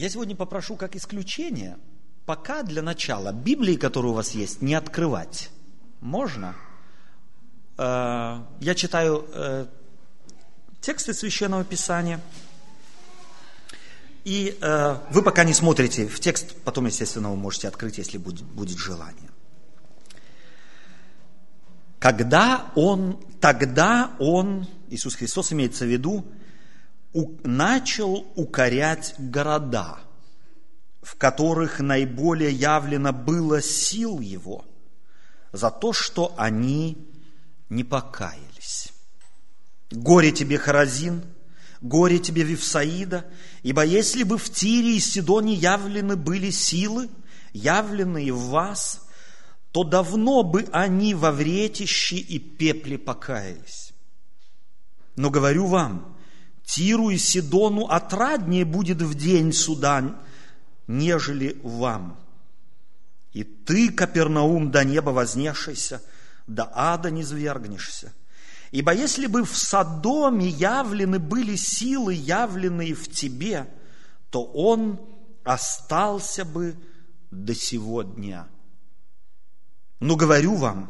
Я сегодня попрошу как исключение, пока для начала Библии, которые у вас есть, не открывать. Можно? Э, я читаю э, тексты Священного Писания. И э, вы пока не смотрите в текст, потом, естественно, вы можете открыть, если будет желание. Когда он, тогда он, Иисус Христос имеется в виду, начал укорять города, в которых наиболее явлено было сил его, за то, что они не покаялись. Горе тебе, Харазин, горе тебе, Вифсаида, ибо если бы в Тире и Сидоне явлены были силы, явленные в вас, то давно бы они во вретище и пепле покаялись. Но говорю вам, Тиру и Сидону отраднее будет в день суда, нежели вам. И ты, Капернаум, до неба вознешься, до ада не свергнешься. Ибо если бы в Содоме явлены были силы, явленные в тебе, то он остался бы до сего дня. Но говорю вам,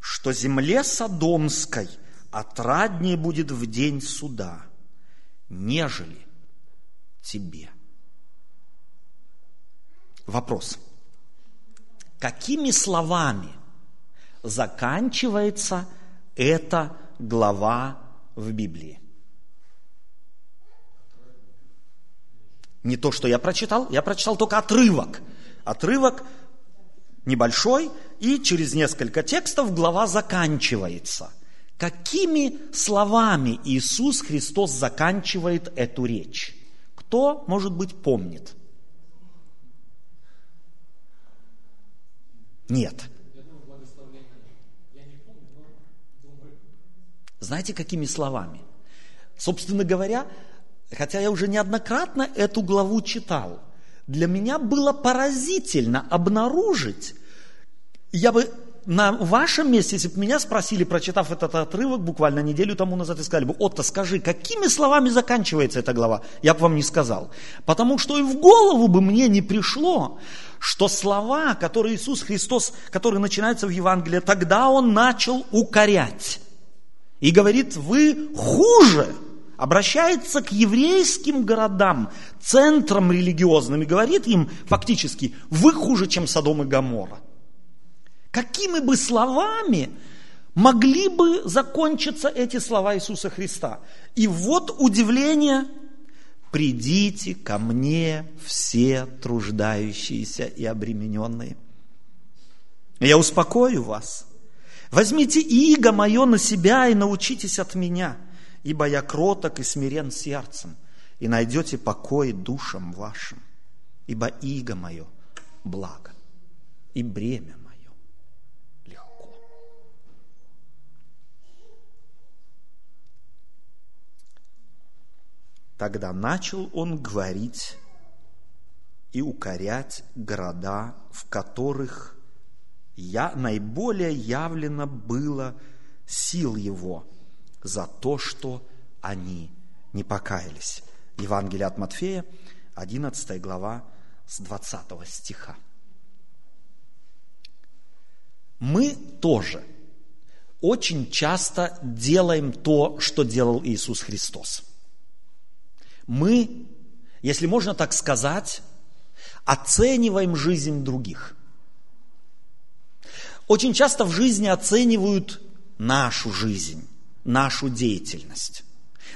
что земле Содомской отраднее будет в день суда, нежели тебе. Вопрос. Какими словами заканчивается эта глава в Библии? Не то, что я прочитал, я прочитал только отрывок. Отрывок небольшой, и через несколько текстов глава заканчивается. Какими словами Иисус Христос заканчивает эту речь? Кто, может быть, помнит? Нет. Знаете, какими словами? Собственно говоря, хотя я уже неоднократно эту главу читал, для меня было поразительно обнаружить, я бы на вашем месте, если бы меня спросили, прочитав этот отрывок буквально неделю тому назад, и сказали бы, Отто, скажи, какими словами заканчивается эта глава? Я бы вам не сказал. Потому что и в голову бы мне не пришло, что слова, которые Иисус Христос, которые начинаются в Евангелии, тогда Он начал укорять. И говорит, вы хуже, обращается к еврейским городам, центрам религиозным, и говорит им фактически, вы хуже, чем Содом и Гамора. Какими бы словами могли бы закончиться эти слова Иисуса Христа? И вот удивление, придите ко мне все труждающиеся и обремененные. Я успокою вас. Возьмите иго мое на себя и научитесь от меня, ибо я кроток и смирен сердцем, и найдете покой душам вашим, ибо иго мое благо и бремя Тогда начал он говорить и укорять города, в которых я, наиболее явлено было сил его за то, что они не покаялись. Евангелие от Матфея, 11 глава, с 20 стиха. Мы тоже очень часто делаем то, что делал Иисус Христос – мы, если можно так сказать, оцениваем жизнь других. Очень часто в жизни оценивают нашу жизнь, нашу деятельность.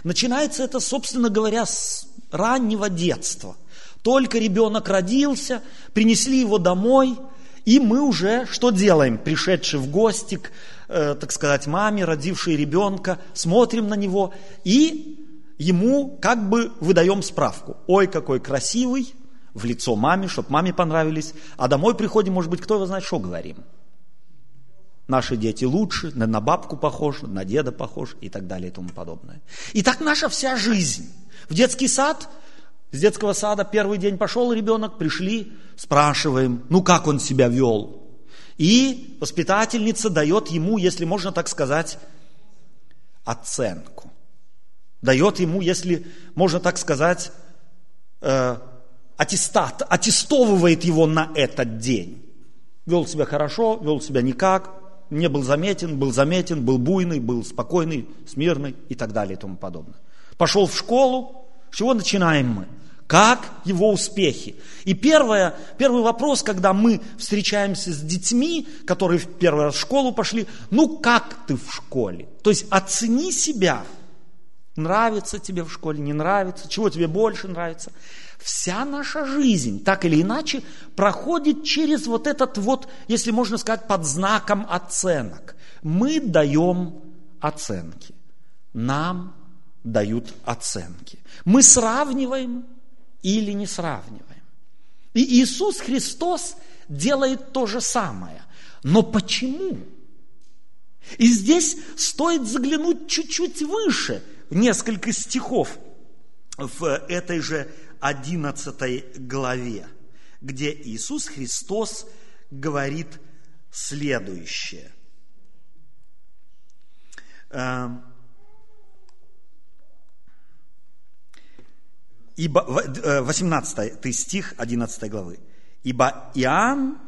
Начинается это, собственно говоря, с раннего детства. Только ребенок родился, принесли его домой, и мы уже что делаем, пришедшие в гости к, э, так сказать, маме, родившей ребенка, смотрим на него и ему как бы выдаем справку. Ой, какой красивый, в лицо маме, чтобы маме понравились. А домой приходим, может быть, кто его знает, что говорим. Наши дети лучше, на бабку похож, на деда похож и так далее и тому подобное. И так наша вся жизнь. В детский сад, с детского сада первый день пошел ребенок, пришли, спрашиваем, ну как он себя вел. И воспитательница дает ему, если можно так сказать, оценку дает ему, если можно так сказать, э, аттестат, аттестовывает его на этот день. Вел себя хорошо, вел себя никак, не был заметен, был заметен, был буйный, был спокойный, смирный и так далее и тому подобное. Пошел в школу, с чего начинаем мы? Как его успехи? И первое, первый вопрос, когда мы встречаемся с детьми, которые в первый раз в школу пошли, ну как ты в школе? То есть оцени себя. Нравится тебе в школе, не нравится, чего тебе больше нравится. Вся наша жизнь, так или иначе, проходит через вот этот вот, если можно сказать, под знаком оценок. Мы даем оценки. Нам дают оценки. Мы сравниваем или не сравниваем. И Иисус Христос делает то же самое. Но почему? И здесь стоит заглянуть чуть-чуть выше, несколько стихов в этой же 11 главе, где Иисус Христос говорит следующее. Эм, Ибо, 18 э, стих 11 главы. Ибо Иоанн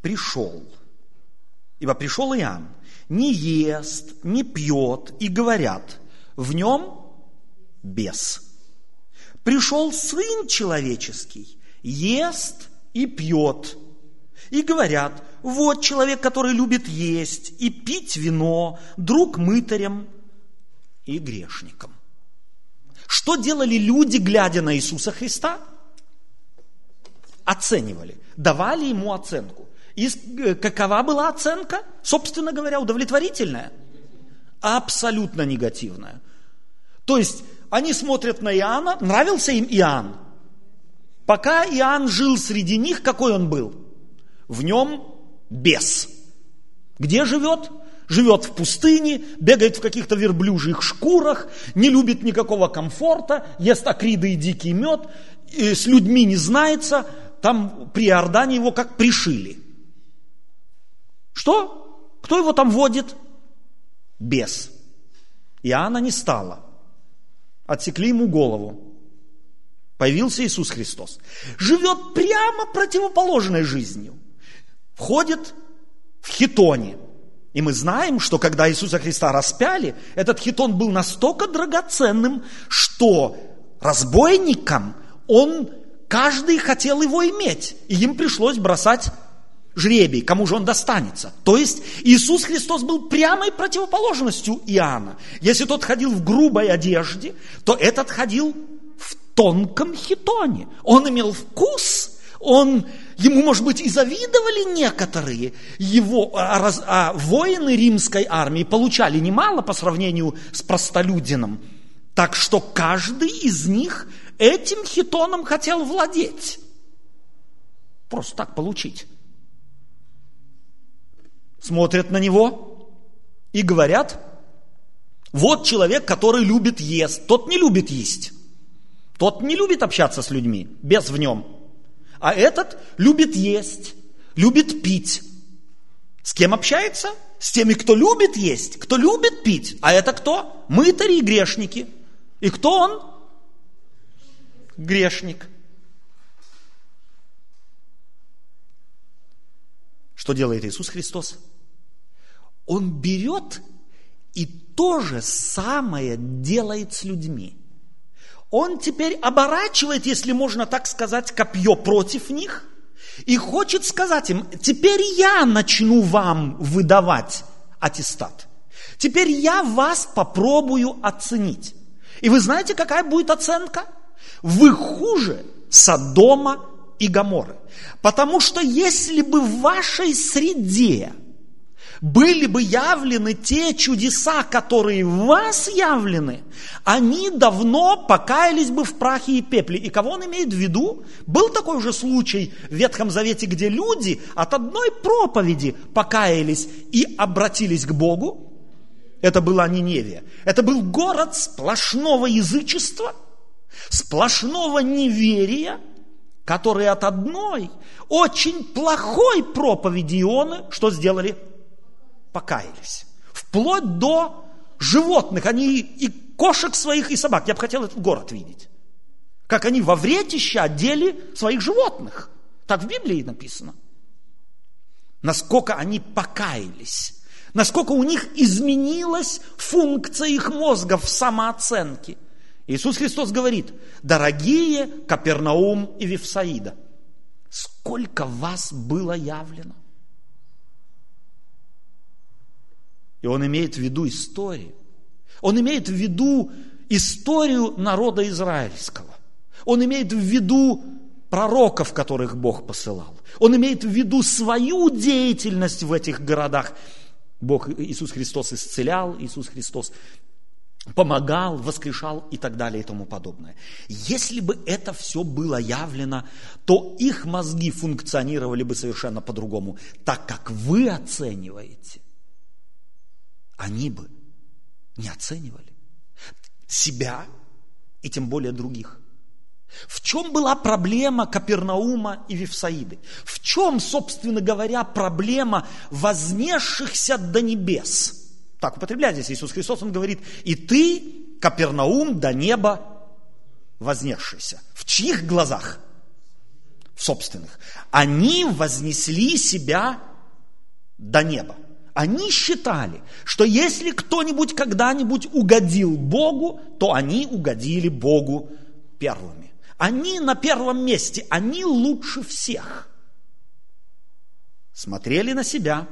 пришел. Ибо пришел Иоанн, не ест, не пьет, и говорят, в нем бес. Пришел Сын Человеческий, ест и пьет. И говорят, вот человек, который любит есть и пить вино, друг мытарям и грешникам. Что делали люди, глядя на Иисуса Христа? Оценивали, давали ему оценку. И э, какова была оценка? Собственно говоря, удовлетворительная? Абсолютно негативная. То есть они смотрят на Иоанна, нравился им Иоанн. Пока Иоанн жил среди них, какой он был? В нем бес. Где живет? живет в пустыне, бегает в каких-то верблюжьих шкурах, не любит никакого комфорта, ест акриды и дикий мед, и с людьми не знается, там при Иордане его как пришили. Что? Кто его там водит? Бес. Иоанна не стало. Отсекли ему голову. Появился Иисус Христос. Живет прямо противоположной жизнью. Входит в хитоне – и мы знаем, что когда Иисуса Христа распяли, этот хитон был настолько драгоценным, что разбойникам он, каждый хотел его иметь. И им пришлось бросать жребий, кому же он достанется. То есть Иисус Христос был прямой противоположностью Иоанна. Если тот ходил в грубой одежде, то этот ходил в тонком хитоне. Он имел вкус, он Ему, может быть, и завидовали некоторые. Его, а, а воины римской армии получали немало по сравнению с простолюдином. Так что каждый из них этим хитоном хотел владеть. Просто так получить. Смотрят на него и говорят, вот человек, который любит есть. Тот не любит есть. Тот не любит общаться с людьми, без в нем. А этот любит есть, любит пить. С кем общается? С теми, кто любит есть, кто любит пить. А это кто? Мытари и грешники. И кто он? Грешник. Что делает Иисус Христос? Он берет и то же самое делает с людьми. Он теперь оборачивает, если можно так сказать, копье против них и хочет сказать им, теперь я начну вам выдавать аттестат. Теперь я вас попробую оценить. И вы знаете, какая будет оценка? Вы хуже Содома и Гаморы. Потому что если бы в вашей среде были бы явлены те чудеса, которые в вас явлены, они давно покаялись бы в прахе и пепле. И кого он имеет в виду? Был такой уже случай в Ветхом Завете, где люди от одной проповеди покаялись и обратились к Богу. Это была Ниневия. Это был город сплошного язычества, сплошного неверия, которые от одной очень плохой проповеди Ионы что сделали? Покаялись. Вплоть до животных. Они и кошек своих, и собак. Я бы хотел этот город видеть. как они во вретище одели своих животных. Так в Библии написано. Насколько они покаялись, насколько у них изменилась функция их мозга в самооценке. Иисус Христос говорит, дорогие Капернаум и Вифсаида, сколько вас было явлено. И он имеет в виду историю. Он имеет в виду историю народа израильского. Он имеет в виду пророков, которых Бог посылал. Он имеет в виду свою деятельность в этих городах. Бог, Иисус Христос исцелял, Иисус Христос помогал, воскрешал и так далее и тому подобное. Если бы это все было явлено, то их мозги функционировали бы совершенно по-другому. Так как вы оцениваете, они бы не оценивали себя и тем более других. В чем была проблема Капернаума и Вифсаиды? В чем, собственно говоря, проблема вознесшихся до небес? Так употребляет здесь Иисус Христос, Он говорит, и ты, Капернаум, до неба вознесшийся. В чьих глазах? В собственных. Они вознесли себя до неба. Они считали, что если кто-нибудь когда-нибудь угодил Богу, то они угодили Богу первыми. Они на первом месте, они лучше всех. Смотрели на себя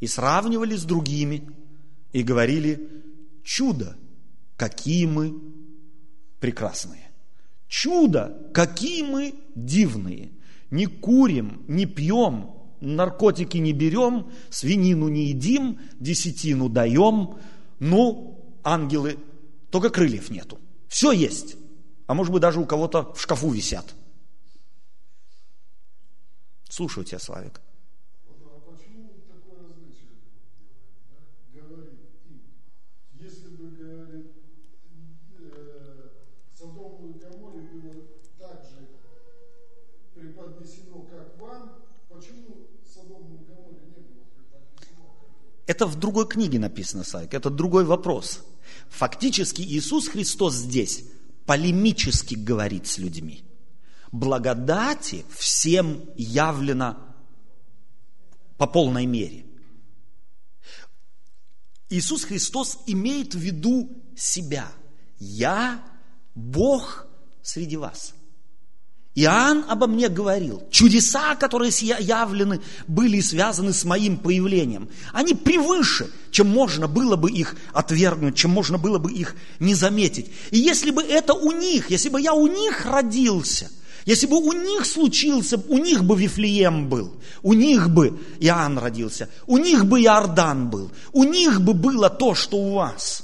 и сравнивали с другими и говорили, чудо, какие мы прекрасные. Чудо, какие мы дивные. Не курим, не пьем, наркотики не берем, свинину не едим, десятину даем, ну, ангелы, только крыльев нету. Все есть. А может быть, даже у кого-то в шкафу висят. Слушаю тебя, Славик. Это в другой книге написано, Савик, это другой вопрос. Фактически Иисус Христос здесь полемически говорит с людьми. Благодати всем явлено по полной мере. Иисус Христос имеет в виду себя. Я Бог среди вас – Иоанн обо мне говорил. Чудеса, которые явлены, были связаны с моим появлением. Они превыше, чем можно было бы их отвергнуть, чем можно было бы их не заметить. И если бы это у них, если бы я у них родился, если бы у них случился, у них бы Вифлеем был, у них бы Иоанн родился, у них бы Иордан был, у них бы было то, что у вас –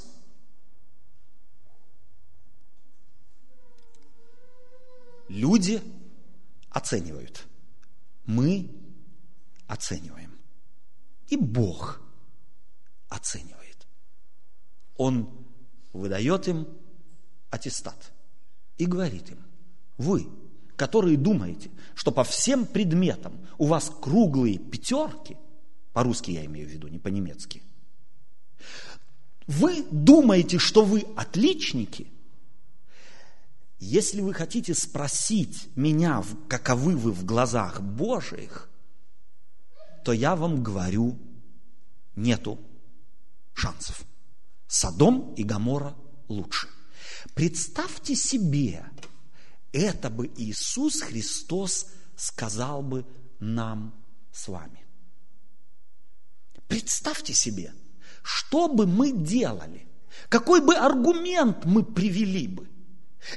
Люди оценивают. Мы оцениваем. И Бог оценивает. Он выдает им аттестат и говорит им, вы, которые думаете, что по всем предметам у вас круглые пятерки, по-русски я имею в виду, не по-немецки, вы думаете, что вы отличники – если вы хотите спросить меня, каковы вы в глазах Божьих, то я вам говорю, нету шансов. Содом и Гамора лучше. Представьте себе, это бы Иисус Христос сказал бы нам с вами. Представьте себе, что бы мы делали, какой бы аргумент мы привели бы.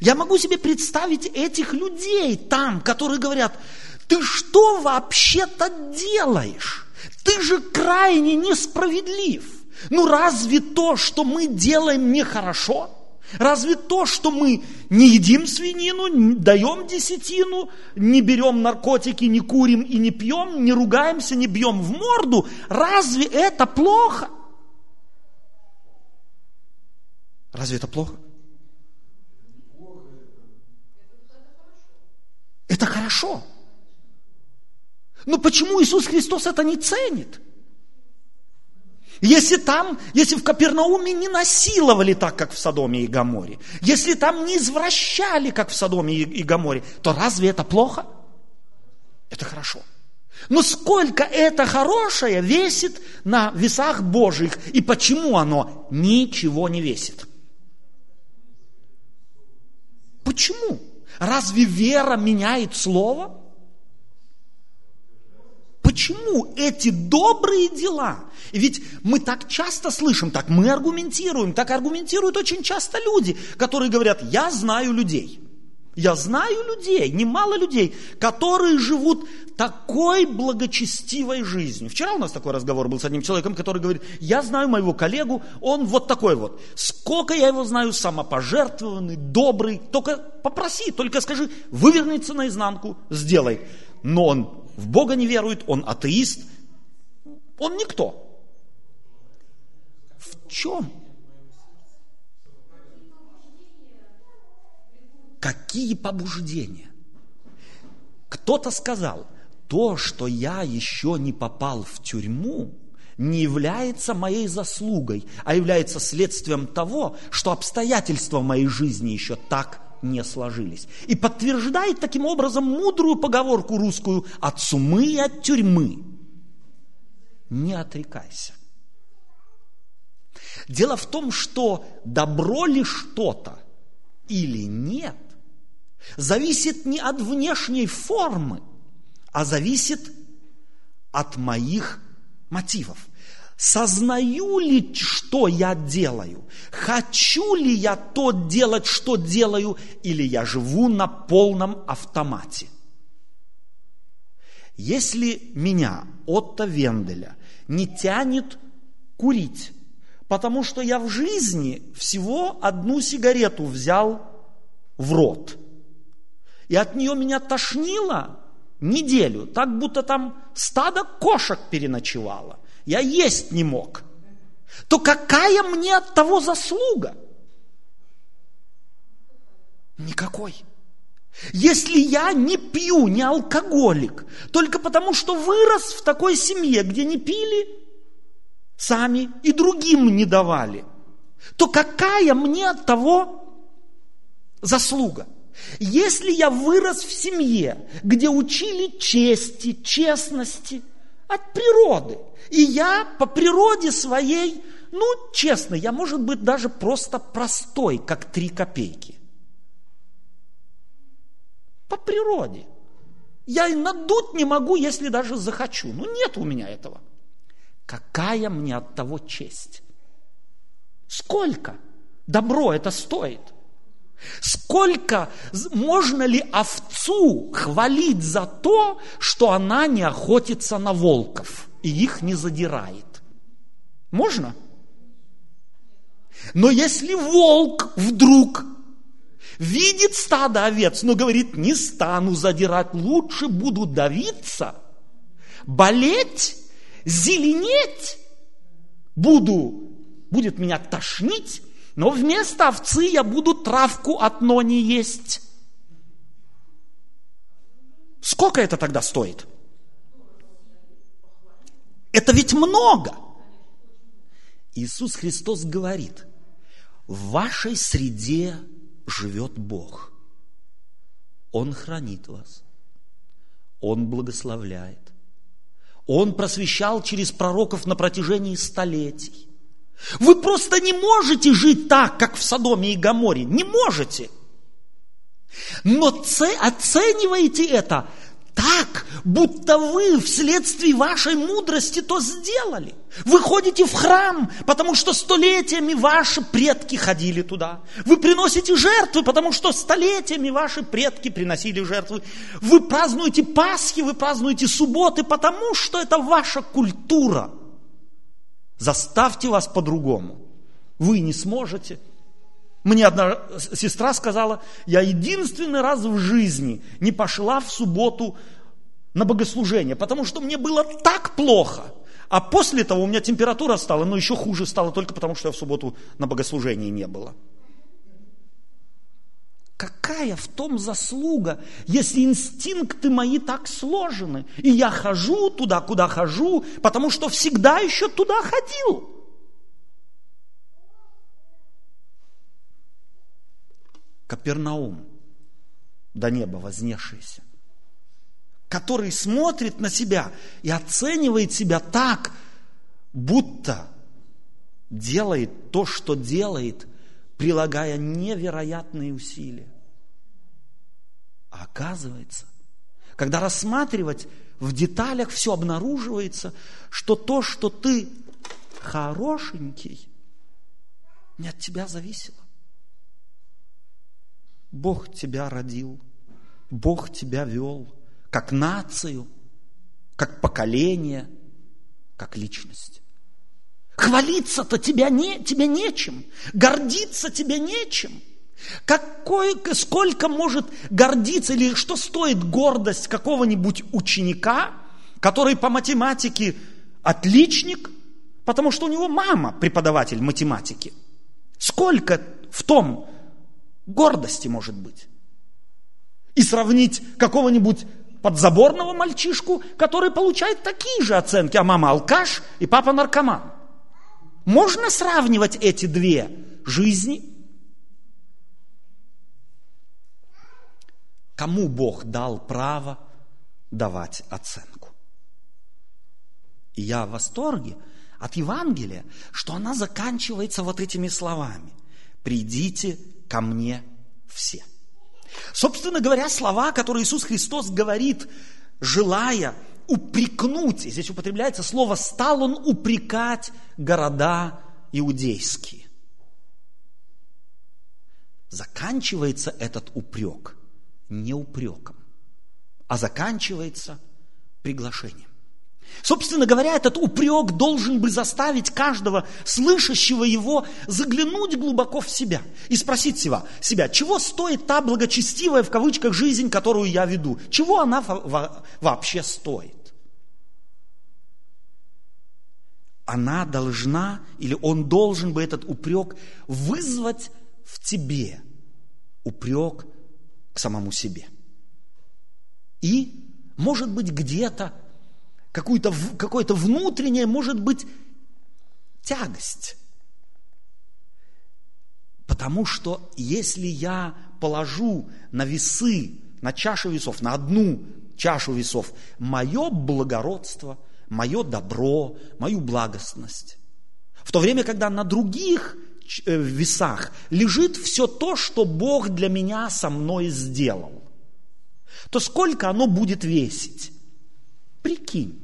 Я могу себе представить этих людей там, которые говорят, ты что вообще-то делаешь? Ты же крайне несправедлив. Ну разве то, что мы делаем нехорошо? Разве то, что мы не едим свинину, не даем десятину, не берем наркотики, не курим и не пьем, не ругаемся, не бьем в морду, разве это плохо? Разве это плохо? Это хорошо. Но почему Иисус Христос это не ценит? Если там, если в Капернауме не насиловали так, как в Содоме и Гаморе, если там не извращали, как в Содоме и Гаморе, то разве это плохо? Это хорошо. Но сколько это хорошее весит на весах Божьих и почему оно ничего не весит? Почему? Разве вера меняет слово? Почему эти добрые дела? Ведь мы так часто слышим, так мы аргументируем, так аргументируют очень часто люди, которые говорят, я знаю людей. Я знаю людей, немало людей, которые живут такой благочестивой жизнью. Вчера у нас такой разговор был с одним человеком, который говорит, я знаю моего коллегу, он вот такой вот. Сколько я его знаю, самопожертвованный, добрый, только попроси, только скажи, вывернется наизнанку, сделай. Но он в Бога не верует, он атеист, он никто. В чем? Какие побуждения? Кто-то сказал, то, что я еще не попал в тюрьму, не является моей заслугой, а является следствием того, что обстоятельства моей жизни еще так не сложились. И подтверждает таким образом мудрую поговорку русскую «от сумы и от тюрьмы не отрекайся». Дело в том, что добро ли что-то или нет, зависит не от внешней формы, а зависит от моих мотивов. Сознаю ли, что я делаю? Хочу ли я то делать, что делаю, или я живу на полном автомате? Если меня, Отто Венделя, не тянет курить, потому что я в жизни всего одну сигарету взял в рот, и от нее меня тошнило неделю, так будто там стадо кошек переночевало я есть не мог, то какая мне от того заслуга? Никакой. Если я не пью, не алкоголик, только потому что вырос в такой семье, где не пили сами и другим не давали, то какая мне от того заслуга? Если я вырос в семье, где учили чести, честности – от природы. И я по природе своей, ну, честно, я, может быть, даже просто простой, как три копейки. По природе. Я и надуть не могу, если даже захочу. Ну, нет у меня этого. Какая мне от того честь? Сколько добро это стоит? Сколько можно ли овцу хвалить за то, что она не охотится на волков и их не задирает? Можно? Но если волк вдруг видит стадо овец, но говорит, не стану задирать, лучше буду давиться, болеть, зеленеть, буду, будет меня тошнить, но вместо овцы я буду травку от нони есть. Сколько это тогда стоит? Это ведь много. Иисус Христос говорит, в вашей среде живет Бог. Он хранит вас. Он благословляет. Он просвещал через пророков на протяжении столетий. Вы просто не можете жить так, как в Содоме и Гаморе. Не можете. Но оцениваете это так, будто вы вследствие вашей мудрости то сделали. Вы ходите в храм, потому что столетиями ваши предки ходили туда. Вы приносите жертвы, потому что столетиями ваши предки приносили жертвы. Вы празднуете Пасхи, вы празднуете субботы, потому что это ваша культура – Заставьте вас по-другому. Вы не сможете. Мне одна сестра сказала, я единственный раз в жизни не пошла в субботу на богослужение, потому что мне было так плохо. А после того у меня температура стала, но еще хуже стала только потому, что я в субботу на богослужении не было. Какая в том заслуга, если инстинкты мои так сложены, и я хожу туда, куда хожу, потому что всегда еще туда ходил. Капернаум, до неба вознесшийся, который смотрит на себя и оценивает себя так, будто делает то, что делает, прилагая невероятные усилия. А оказывается, когда рассматривать в деталях все обнаруживается, что то, что ты хорошенький, не от тебя зависело. Бог тебя родил, Бог тебя вел, как нацию, как поколение, как личность. Хвалиться-то тебя не, тебе нечем, гордиться тебе нечем. Какой, сколько может гордиться или что стоит гордость какого-нибудь ученика, который по математике отличник, потому что у него мама преподаватель математики. Сколько в том гордости может быть? И сравнить какого-нибудь подзаборного мальчишку, который получает такие же оценки, а мама алкаш и папа наркоман. Можно сравнивать эти две жизни? Кому Бог дал право давать оценку? И я в восторге от Евангелия, что она заканчивается вот этими словами. «Придите ко мне все». Собственно говоря, слова, которые Иисус Христос говорит, желая упрекнуть, и здесь употребляется слово «стал он упрекать города иудейские». Заканчивается этот упрек не упреком, а заканчивается приглашением. Собственно говоря, этот упрек должен бы заставить каждого слышащего его заглянуть глубоко в себя и спросить себя, себя, чего стоит та благочестивая в кавычках жизнь, которую я веду? Чего она вообще стоит? Она должна, или он должен бы этот упрек вызвать в тебе упрек к самому себе. И, может быть, где-то какое-то, какое-то внутреннее, может быть, тягость. Потому что если я положу на весы, на чашу весов, на одну чашу весов, мое благородство, мое добро, мою благостность, в то время, когда на других э, весах лежит все то, что Бог для меня со мной сделал, то сколько оно будет весить? Прикинь.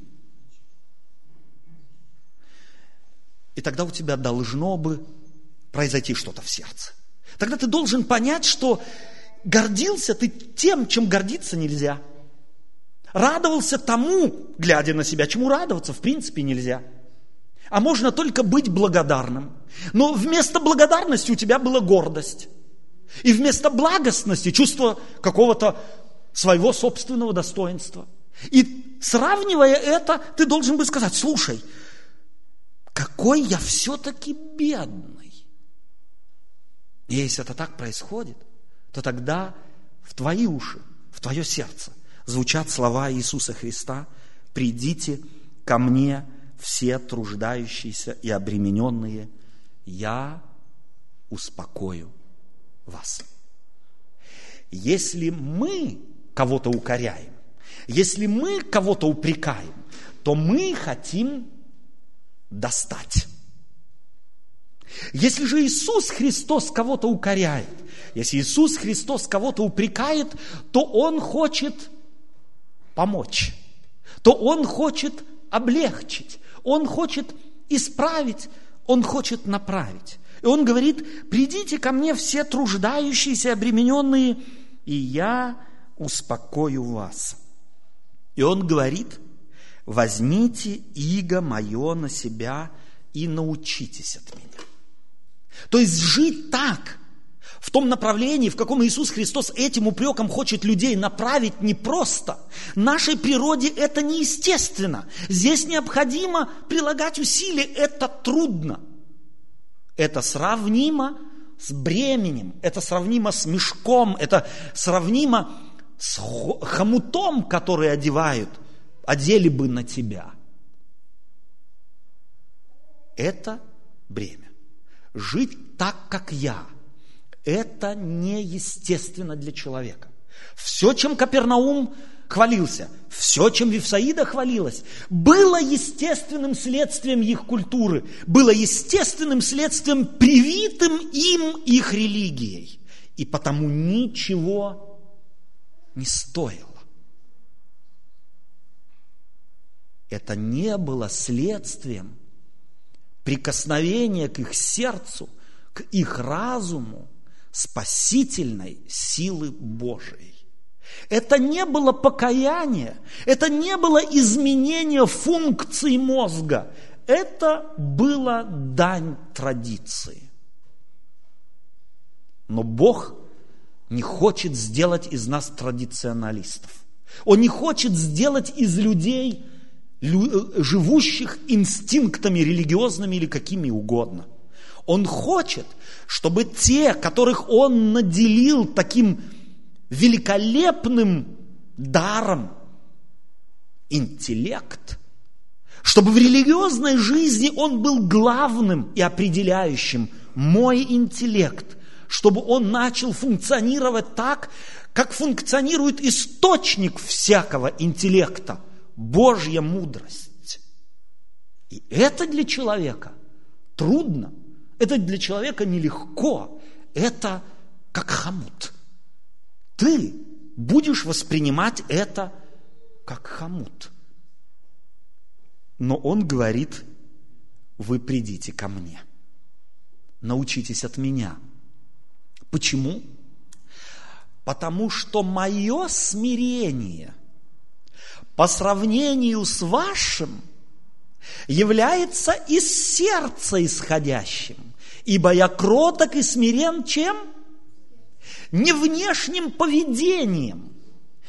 И тогда у тебя должно бы произойти что-то в сердце. Тогда ты должен понять, что гордился ты тем, чем гордиться нельзя. Радовался тому, глядя на себя, чему радоваться в принципе нельзя. А можно только быть благодарным. Но вместо благодарности у тебя была гордость. И вместо благостности чувство какого-то своего собственного достоинства. И сравнивая это, ты должен бы сказать, слушай, какой я все-таки бедный. И если это так происходит, то тогда в твои уши, в твое сердце звучат слова Иисуса Христа, «Придите ко мне все труждающиеся и обремененные, я успокою вас». Если мы кого-то укоряем, если мы кого-то упрекаем, то мы хотим достать. Если же Иисус Христос кого-то укоряет, если Иисус Христос кого-то упрекает, то Он хочет помочь, то Он хочет облегчить, Он хочет исправить, Он хочет направить. И Он говорит, придите ко мне все труждающиеся, обремененные, и я успокою вас. И Он говорит – возьмите иго мое на себя и научитесь от меня. То есть жить так, в том направлении, в каком Иисус Христос этим упреком хочет людей направить непросто. Нашей природе это неестественно. Здесь необходимо прилагать усилия, это трудно. Это сравнимо с бременем, это сравнимо с мешком, это сравнимо с хомутом, который одевают, одели бы на тебя. Это бремя. Жить так, как я, это неестественно для человека. Все, чем Капернаум хвалился, все, чем Вифсаида хвалилась, было естественным следствием их культуры, было естественным следствием привитым им их религией. И потому ничего не стоило. Это не было следствием прикосновения к их сердцу, к их разуму спасительной силы Божией. Это не было покаяние, это не было изменение функций мозга, это было дань традиции. Но Бог не хочет сделать из нас традиционалистов. Он не хочет сделать из людей, живущих инстинктами религиозными или какими угодно. Он хочет, чтобы те, которых Он наделил таким великолепным даром, интеллект, чтобы в религиозной жизни он был главным и определяющим. Мой интеллект, чтобы он начал функционировать так, как функционирует источник всякого интеллекта, Божья мудрость. И это для человека трудно, это для человека нелегко, это как хомут – ты будешь воспринимать это как хомут. Но он говорит, вы придите ко мне, научитесь от меня. Почему? Потому что мое смирение по сравнению с вашим является из сердца исходящим, ибо я кроток и смирен чем? не внешним поведением,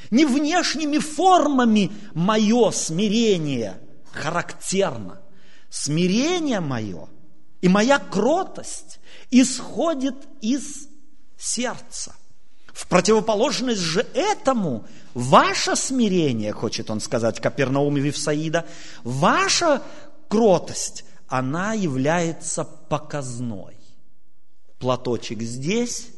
не внешними формами мое смирение характерно. Смирение мое и моя кротость исходит из сердца. В противоположность же этому, ваше смирение, хочет он сказать Капернаум и Вифсаида, ваша кротость, она является показной. Платочек здесь,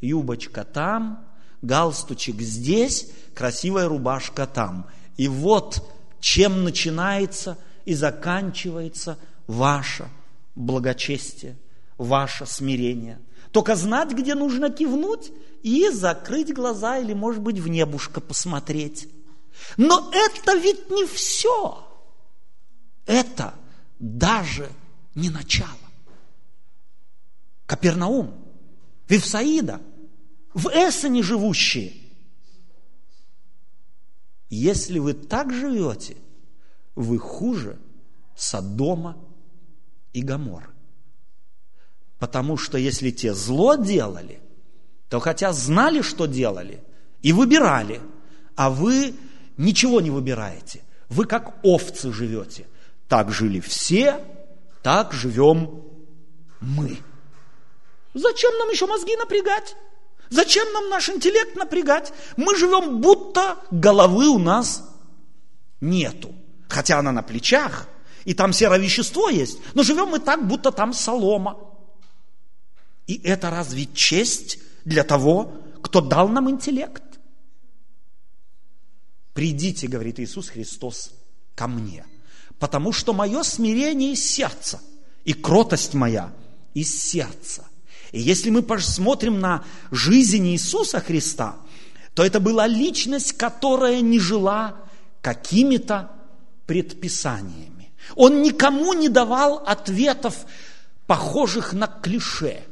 юбочка там, галстучек здесь, красивая рубашка там. И вот чем начинается и заканчивается ваше благочестие, ваше смирение. Только знать, где нужно кивнуть и закрыть глаза или, может быть, в небушко посмотреть. Но это ведь не все. Это даже не начало. Капернаум, Вифсаида, в Эссене живущие. Если вы так живете, вы хуже Содома и Гаморы. Потому что если те зло делали, то хотя знали, что делали, и выбирали, а вы ничего не выбираете. Вы как овцы живете. Так жили все, так живем мы. Зачем нам еще мозги напрягать? Зачем нам наш интеллект напрягать? Мы живем, будто головы у нас нету. Хотя она на плечах, и там серовещество есть, но живем мы так, будто там солома. И это разве честь для того, кто дал нам интеллект? Придите, говорит Иисус Христос, ко мне, потому что мое смирение из сердца, и кротость моя из сердца. И если мы посмотрим на жизнь Иисуса Христа, то это была личность, которая не жила какими-то предписаниями. Он никому не давал ответов, похожих на клише.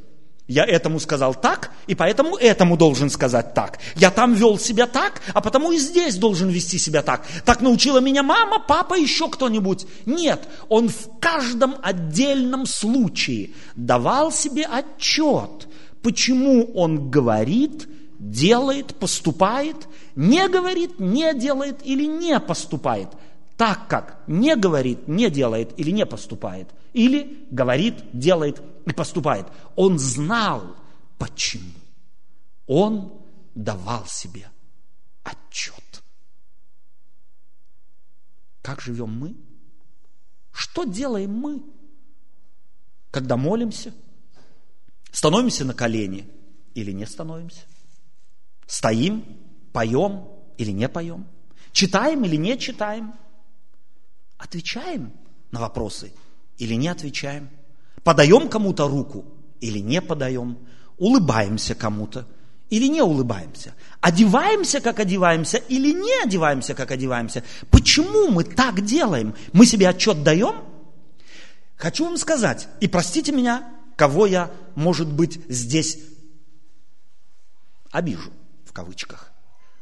Я этому сказал так, и поэтому этому должен сказать так. Я там вел себя так, а потому и здесь должен вести себя так. Так научила меня мама, папа, еще кто-нибудь. Нет, он в каждом отдельном случае давал себе отчет, почему он говорит, делает, поступает, не говорит, не делает или не поступает так как не говорит, не делает или не поступает, или говорит, делает и поступает. Он знал, почему. Он давал себе отчет. Как живем мы? Что делаем мы, когда молимся? Становимся на колени или не становимся? Стоим, поем или не поем? Читаем или не читаем? Отвечаем на вопросы или не отвечаем? Подаем кому-то руку или не подаем? Улыбаемся кому-то или не улыбаемся? Одеваемся, как одеваемся, или не одеваемся, как одеваемся? Почему мы так делаем? Мы себе отчет даем? Хочу вам сказать, и простите меня, кого я, может быть, здесь обижу, в кавычках.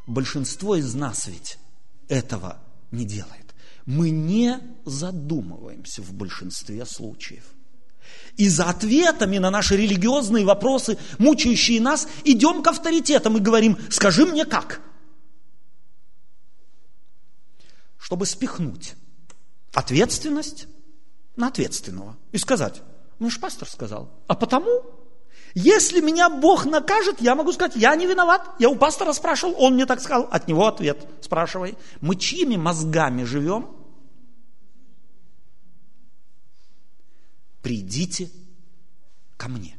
Большинство из нас ведь этого не делает. Мы не задумываемся в большинстве случаев. И за ответами на наши религиозные вопросы, мучающие нас, идем к авторитетам и говорим, скажи мне как. Чтобы спихнуть ответственность на ответственного и сказать, ну же пастор сказал, а потому, если меня Бог накажет, я могу сказать, я не виноват, я у пастора спрашивал, он мне так сказал, от него ответ спрашивай. Мы чьими мозгами живем? придите ко мне.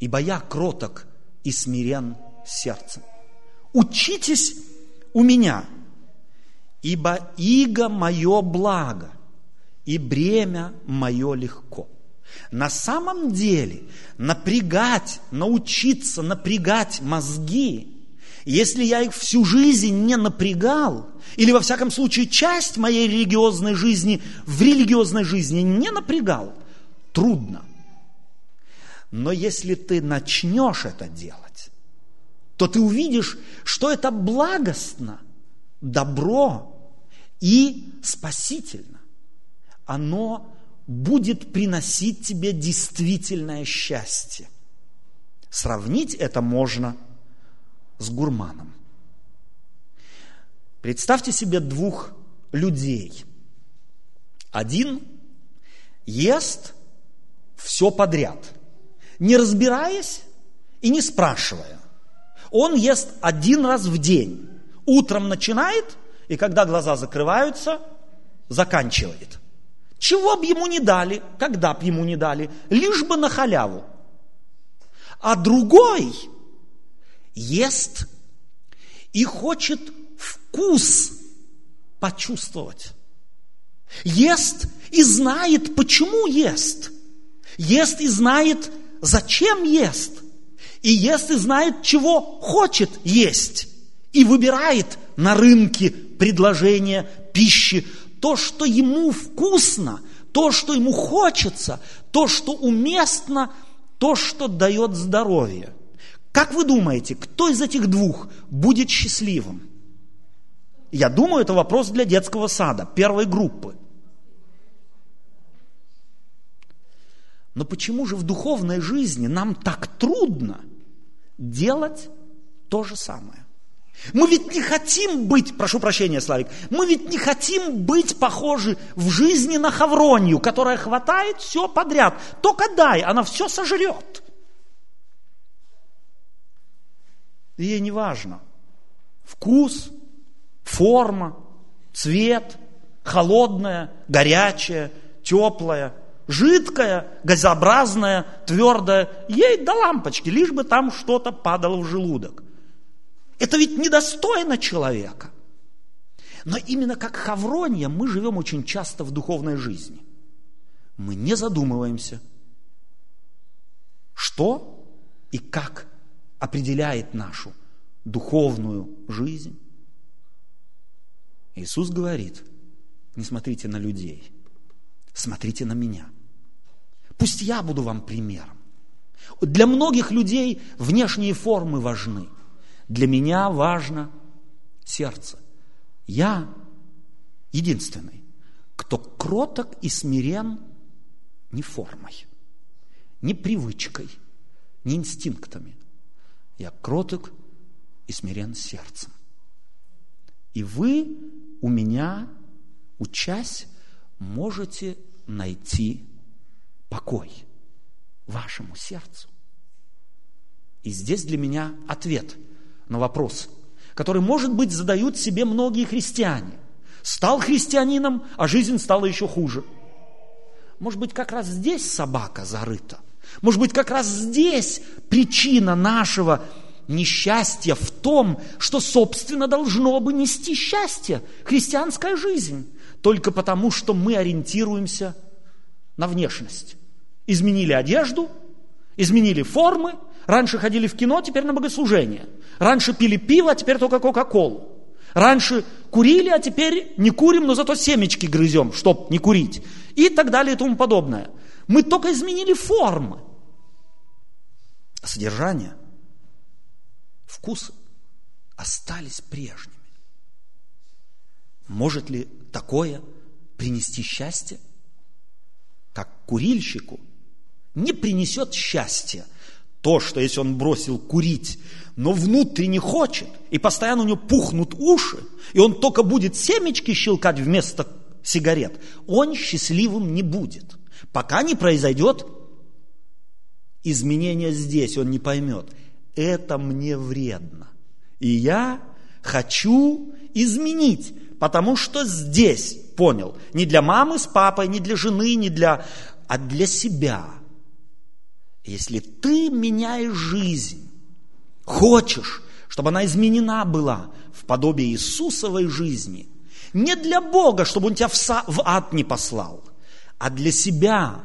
Ибо я кроток и смирен сердцем. Учитесь у меня, ибо иго мое благо, и бремя мое легко. На самом деле напрягать, научиться напрягать мозги, если я их всю жизнь не напрягал, или во всяком случае часть моей религиозной жизни в религиозной жизни не напрягал, трудно. Но если ты начнешь это делать, то ты увидишь, что это благостно, добро и спасительно. Оно будет приносить тебе действительное счастье. Сравнить это можно с гурманом. Представьте себе двух людей. Один ест все подряд, не разбираясь и не спрашивая. Он ест один раз в день. Утром начинает, и когда глаза закрываются, заканчивает. Чего бы ему не дали, когда бы ему не дали, лишь бы на халяву. А другой ест и хочет вкус почувствовать. Ест и знает, почему ест. Ест и знает, зачем ест. И ест и знает, чего хочет есть. И выбирает на рынке предложение пищи то, что ему вкусно, то, что ему хочется, то, что уместно, то, что дает здоровье. Как вы думаете, кто из этих двух будет счастливым? Я думаю, это вопрос для детского сада, первой группы. Но почему же в духовной жизни нам так трудно делать то же самое? Мы ведь не хотим быть, прошу прощения, Славик, мы ведь не хотим быть похожи в жизни на Хавронию, которая хватает все подряд. Только дай, она все сожрет. И ей не важно. Вкус, форма, цвет, холодная, горячая, теплая, жидкая, газообразная, твердая. Ей до лампочки, лишь бы там что-то падало в желудок. Это ведь недостойно человека. Но именно как Хавронья мы живем очень часто в духовной жизни. Мы не задумываемся, что и как определяет нашу духовную жизнь. Иисус говорит, не смотрите на людей, смотрите на меня. Пусть я буду вам примером. Для многих людей внешние формы важны. Для меня важно сердце. Я единственный, кто кроток и смирен не формой, не привычкой, не инстинктами, я кроток и смирен сердцем. И вы у меня, учась, можете найти покой вашему сердцу. И здесь для меня ответ на вопрос, который, может быть, задают себе многие христиане. Стал христианином, а жизнь стала еще хуже. Может быть, как раз здесь собака зарыта. Может быть, как раз здесь причина нашего несчастья в том, что, собственно, должно бы нести счастье, христианская жизнь, только потому, что мы ориентируемся на внешность. Изменили одежду, изменили формы, раньше ходили в кино, теперь на богослужение. Раньше пили пиво, а теперь только Кока-Колу. Раньше курили, а теперь не курим, но зато семечки грызем, чтоб не курить. И так далее и тому подобное. Мы только изменили формы. Содержание, вкусы остались прежними. Может ли такое принести счастье? Как курильщику не принесет счастья то, что если он бросил курить, но внутренне хочет, и постоянно у него пухнут уши, и он только будет семечки щелкать вместо сигарет, он счастливым не будет. Пока не произойдет изменение здесь, он не поймет, это мне вредно. И я хочу изменить, потому что здесь, понял, не для мамы с папой, не для жены, не для, а для себя – если ты меняешь жизнь, хочешь, чтобы она изменена была в подобие Иисусовой жизни, не для Бога, чтобы Он тебя в ад не послал, а для себя,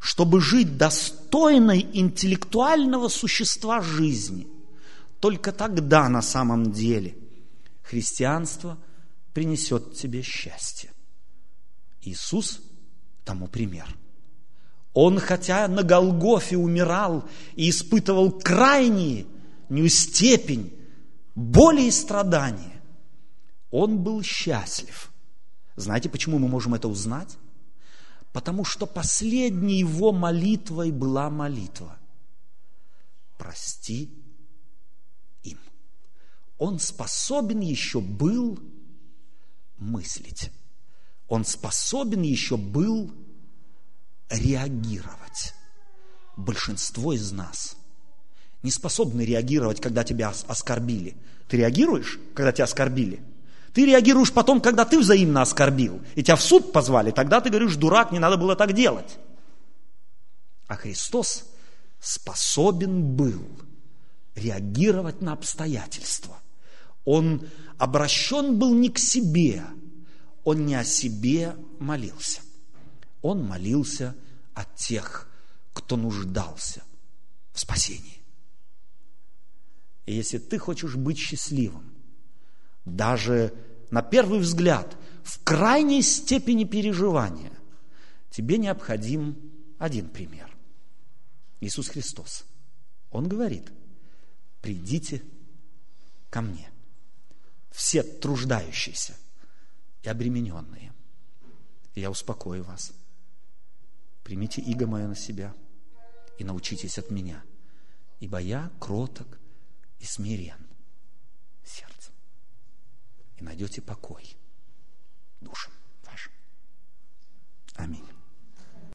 чтобы жить достойной интеллектуального существа жизни. Только тогда на самом деле христианство принесет тебе счастье. Иисус тому пример – он, хотя на Голгофе умирал и испытывал крайние степень боли и страдания, он был счастлив. Знаете, почему мы можем это узнать? Потому что последней его молитвой была молитва. Прости им. Он способен еще был мыслить. Он способен еще был реагировать. Большинство из нас не способны реагировать, когда тебя оскорбили. Ты реагируешь, когда тебя оскорбили? Ты реагируешь потом, когда ты взаимно оскорбил, и тебя в суд позвали, тогда ты говоришь, дурак, не надо было так делать. А Христос способен был реагировать на обстоятельства. Он обращен был не к себе, он не о себе молился. Он молился о тех, кто нуждался в спасении. И если ты хочешь быть счастливым, даже на первый взгляд, в крайней степени переживания, тебе необходим один пример. Иисус Христос. Он говорит, придите ко мне, все труждающиеся и обремененные, и я успокою вас. Примите иго мое на себя и научитесь от меня, ибо я кроток и смирен сердцем. И найдете покой душам вашим. Аминь.